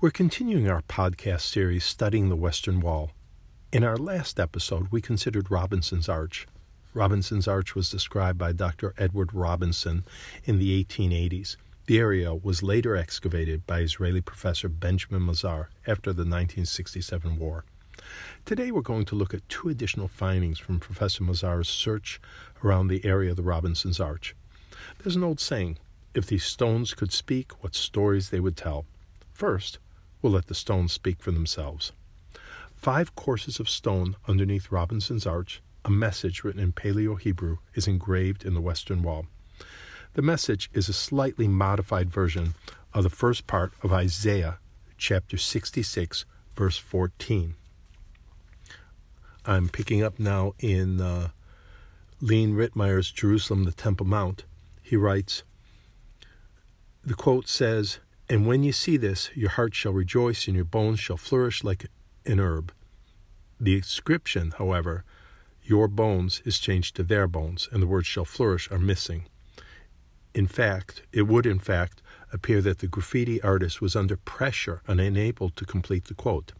We're continuing our podcast series studying the Western Wall. In our last episode, we considered Robinson's Arch. Robinson's Arch was described by Dr. Edward Robinson in the 1880s. The area was later excavated by Israeli professor Benjamin Mazar after the 1967 war. Today we're going to look at two additional findings from Professor Mazar's search around the area of the Robinson's Arch. There's an old saying if these stones could speak, what stories they would tell. First, we'll let the stones speak for themselves. Five courses of stone underneath Robinson's Arch, a message written in Paleo Hebrew, is engraved in the western wall. The message is a slightly modified version of the first part of Isaiah chapter 66, verse 14. I'm picking up now in uh, Leon Ritmeyer's Jerusalem, the Temple Mount. He writes, the quote says, And when you see this, your heart shall rejoice and your bones shall flourish like an herb. The inscription, however, your bones is changed to their bones, and the words shall flourish are missing. In fact, it would in fact appear that the graffiti artist was under pressure and unable to complete the quote.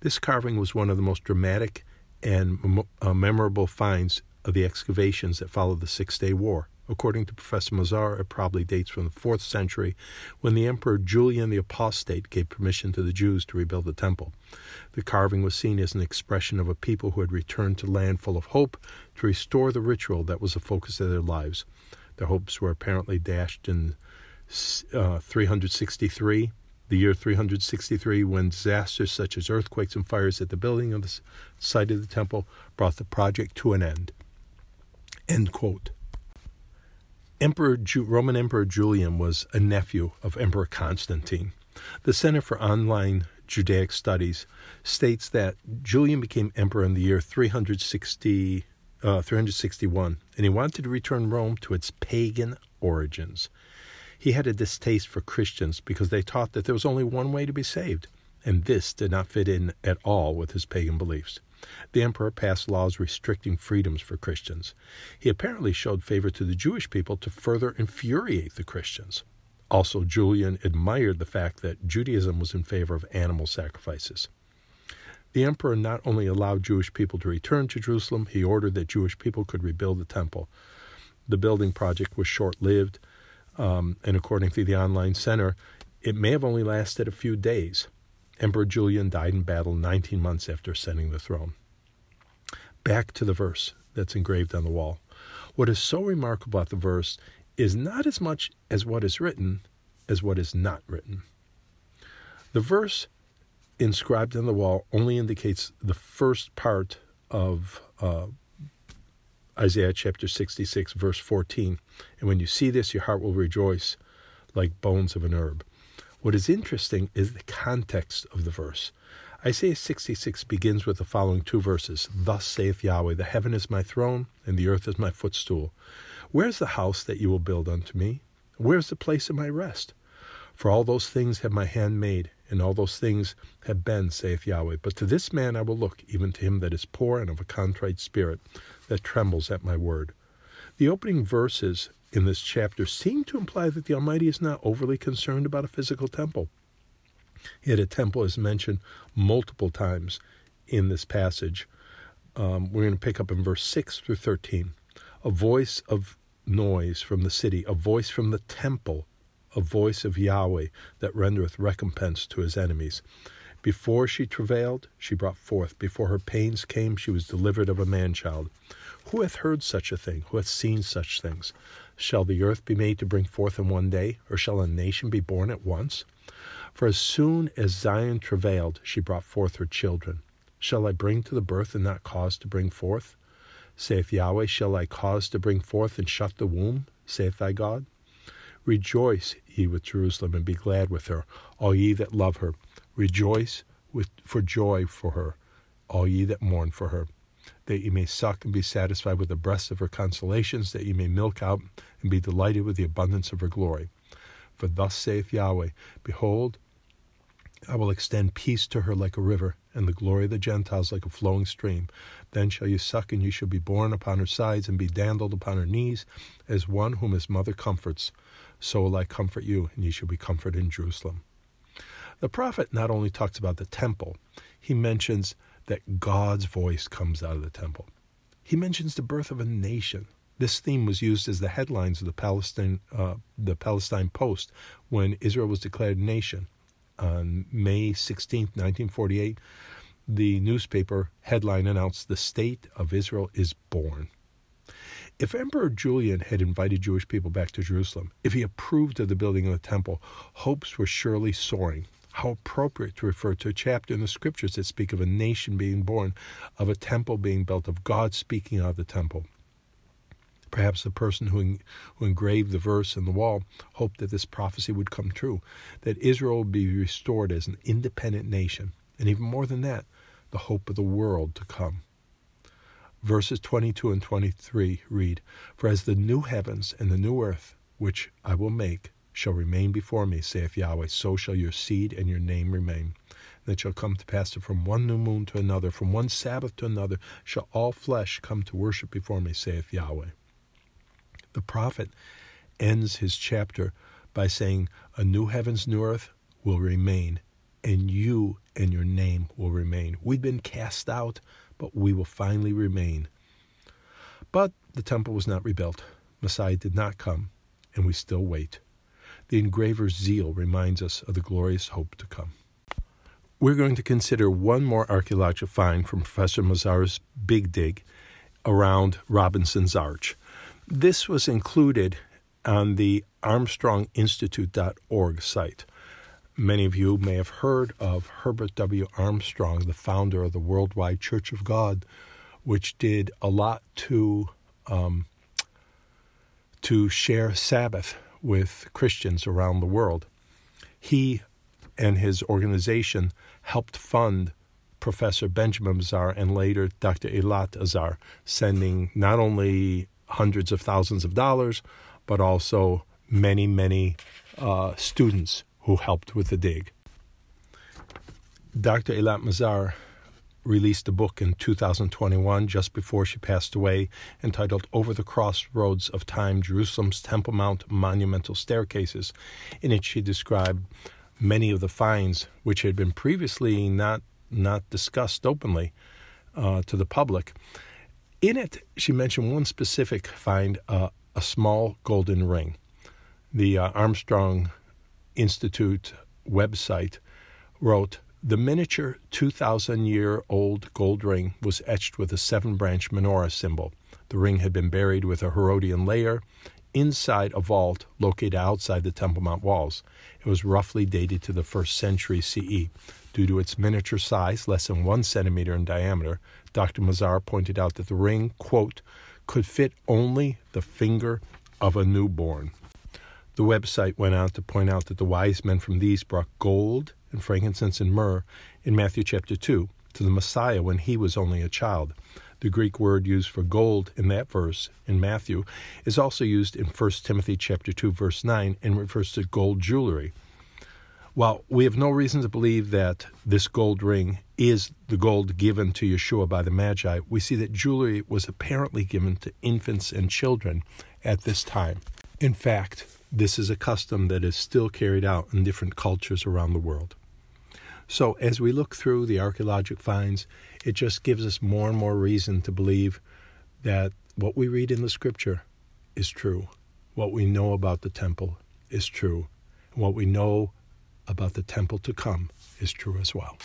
This carving was one of the most dramatic and uh, memorable finds of the excavations that followed the Six Day War. According to Professor Mazar, it probably dates from the 4th century when the Emperor Julian the Apostate gave permission to the Jews to rebuild the temple. The carving was seen as an expression of a people who had returned to land full of hope to restore the ritual that was the focus of their lives. Their hopes were apparently dashed in uh, 363, the year 363, when disasters such as earthquakes and fires at the building of the site of the temple brought the project to an end. End quote. Emperor Roman Emperor Julian was a nephew of Emperor Constantine. The Center for Online Judaic Studies states that Julian became emperor in the year 360, uh, 361, and he wanted to return Rome to its pagan origins. He had a distaste for Christians because they taught that there was only one way to be saved, and this did not fit in at all with his pagan beliefs. The emperor passed laws restricting freedoms for Christians. He apparently showed favor to the Jewish people to further infuriate the Christians. Also, Julian admired the fact that Judaism was in favor of animal sacrifices. The emperor not only allowed Jewish people to return to Jerusalem, he ordered that Jewish people could rebuild the temple. The building project was short lived, um, and according to the online center, it may have only lasted a few days. Emperor Julian died in battle 19 months after ascending the throne. Back to the verse that's engraved on the wall. What is so remarkable about the verse is not as much as what is written as what is not written. The verse inscribed on the wall only indicates the first part of uh, Isaiah chapter 66, verse 14. And when you see this, your heart will rejoice like bones of an herb. What is interesting is the context of the verse. Isaiah 66 begins with the following two verses Thus saith Yahweh, The heaven is my throne, and the earth is my footstool. Where is the house that you will build unto me? Where is the place of my rest? For all those things have my hand made, and all those things have been, saith Yahweh. But to this man I will look, even to him that is poor and of a contrite spirit, that trembles at my word. The opening verses in this chapter seem to imply that the Almighty is not overly concerned about a physical temple. Yet a temple is mentioned multiple times in this passage. Um, we're going to pick up in verse 6 through 13. A voice of noise from the city, a voice from the temple, a voice of Yahweh that rendereth recompense to his enemies. Before she travailed, she brought forth. Before her pains came, she was delivered of a man child. Who hath heard such a thing? Who hath seen such things? Shall the earth be made to bring forth in one day, or shall a nation be born at once? For as soon as Zion travailed, she brought forth her children. Shall I bring to the birth and not cause to bring forth? Saith Yahweh, Shall I cause to bring forth and shut the womb? saith thy God. Rejoice ye with Jerusalem, and be glad with her, all ye that love her. Rejoice with, for joy for her, all ye that mourn for her that ye may suck and be satisfied with the breasts of her consolations, that ye may milk out and be delighted with the abundance of her glory. For thus saith Yahweh Behold, I will extend peace to her like a river, and the glory of the Gentiles like a flowing stream. Then shall you suck, and you shall be borne upon her sides, and be dandled upon her knees, as one whom his mother comforts. So will I comfort you, and ye shall be comforted in Jerusalem. The prophet not only talks about the temple, he mentions that God's voice comes out of the temple. He mentions the birth of a nation. This theme was used as the headlines of the Palestine, uh, the Palestine Post when Israel was declared a nation. On May 16, 1948, the newspaper headline announced the state of Israel is born. If Emperor Julian had invited Jewish people back to Jerusalem, if he approved of the building of the temple, hopes were surely soaring. How appropriate to refer to a chapter in the scriptures that speak of a nation being born, of a temple being built, of God speaking out of the temple. Perhaps the person who, who engraved the verse in the wall hoped that this prophecy would come true, that Israel would be restored as an independent nation, and even more than that, the hope of the world to come. Verses 22 and 23 read For as the new heavens and the new earth, which I will make, shall remain before me, saith Yahweh, so shall your seed and your name remain. And it shall come to pass that from one new moon to another, from one Sabbath to another, shall all flesh come to worship before me, saith Yahweh. The prophet ends his chapter by saying, A new heavens, new earth will remain, and you and your name will remain. We've been cast out, but we will finally remain. But the temple was not rebuilt. Messiah did not come, and we still wait. The engraver's zeal reminds us of the glorious hope to come. We're going to consider one more archaeological find from Professor Mazar's Big Dig around Robinson's Arch. This was included on the ArmstrongInstitute.org site. Many of you may have heard of Herbert W. Armstrong, the founder of the Worldwide Church of God, which did a lot to um, to share Sabbath with Christians around the world. He and his organization helped fund Professor Benjamin Mazar and later Dr. Eilat Mazar, sending not only hundreds of thousands of dollars, but also many, many uh, students who helped with the dig. Dr. Eilat Mazar released a book in 2021, just before she passed away, entitled Over the Crossroads of Time Jerusalem's Temple Mount Monumental Staircases. In it, she described many of the finds which had been previously not, not discussed openly uh, to the public. In it, she mentioned one specific find uh, a small golden ring. The uh, Armstrong Institute website wrote, the miniature 2,000 year old gold ring was etched with a seven branch menorah symbol. The ring had been buried with a Herodian layer inside a vault located outside the Temple Mount walls. It was roughly dated to the first century CE. Due to its miniature size, less than one centimeter in diameter, Dr. Mazar pointed out that the ring, quote, could fit only the finger of a newborn. The website went on to point out that the wise men from these brought gold and frankincense and myrrh in Matthew chapter 2 to the Messiah when he was only a child. The Greek word used for gold in that verse in Matthew is also used in 1 Timothy chapter 2 verse 9 and refers to gold jewelry. While we have no reason to believe that this gold ring is the gold given to Yeshua by the Magi, we see that jewelry was apparently given to infants and children at this time. In fact, this is a custom that is still carried out in different cultures around the world. So, as we look through the archaeological finds, it just gives us more and more reason to believe that what we read in the scripture is true. What we know about the temple is true. And what we know about the temple to come is true as well.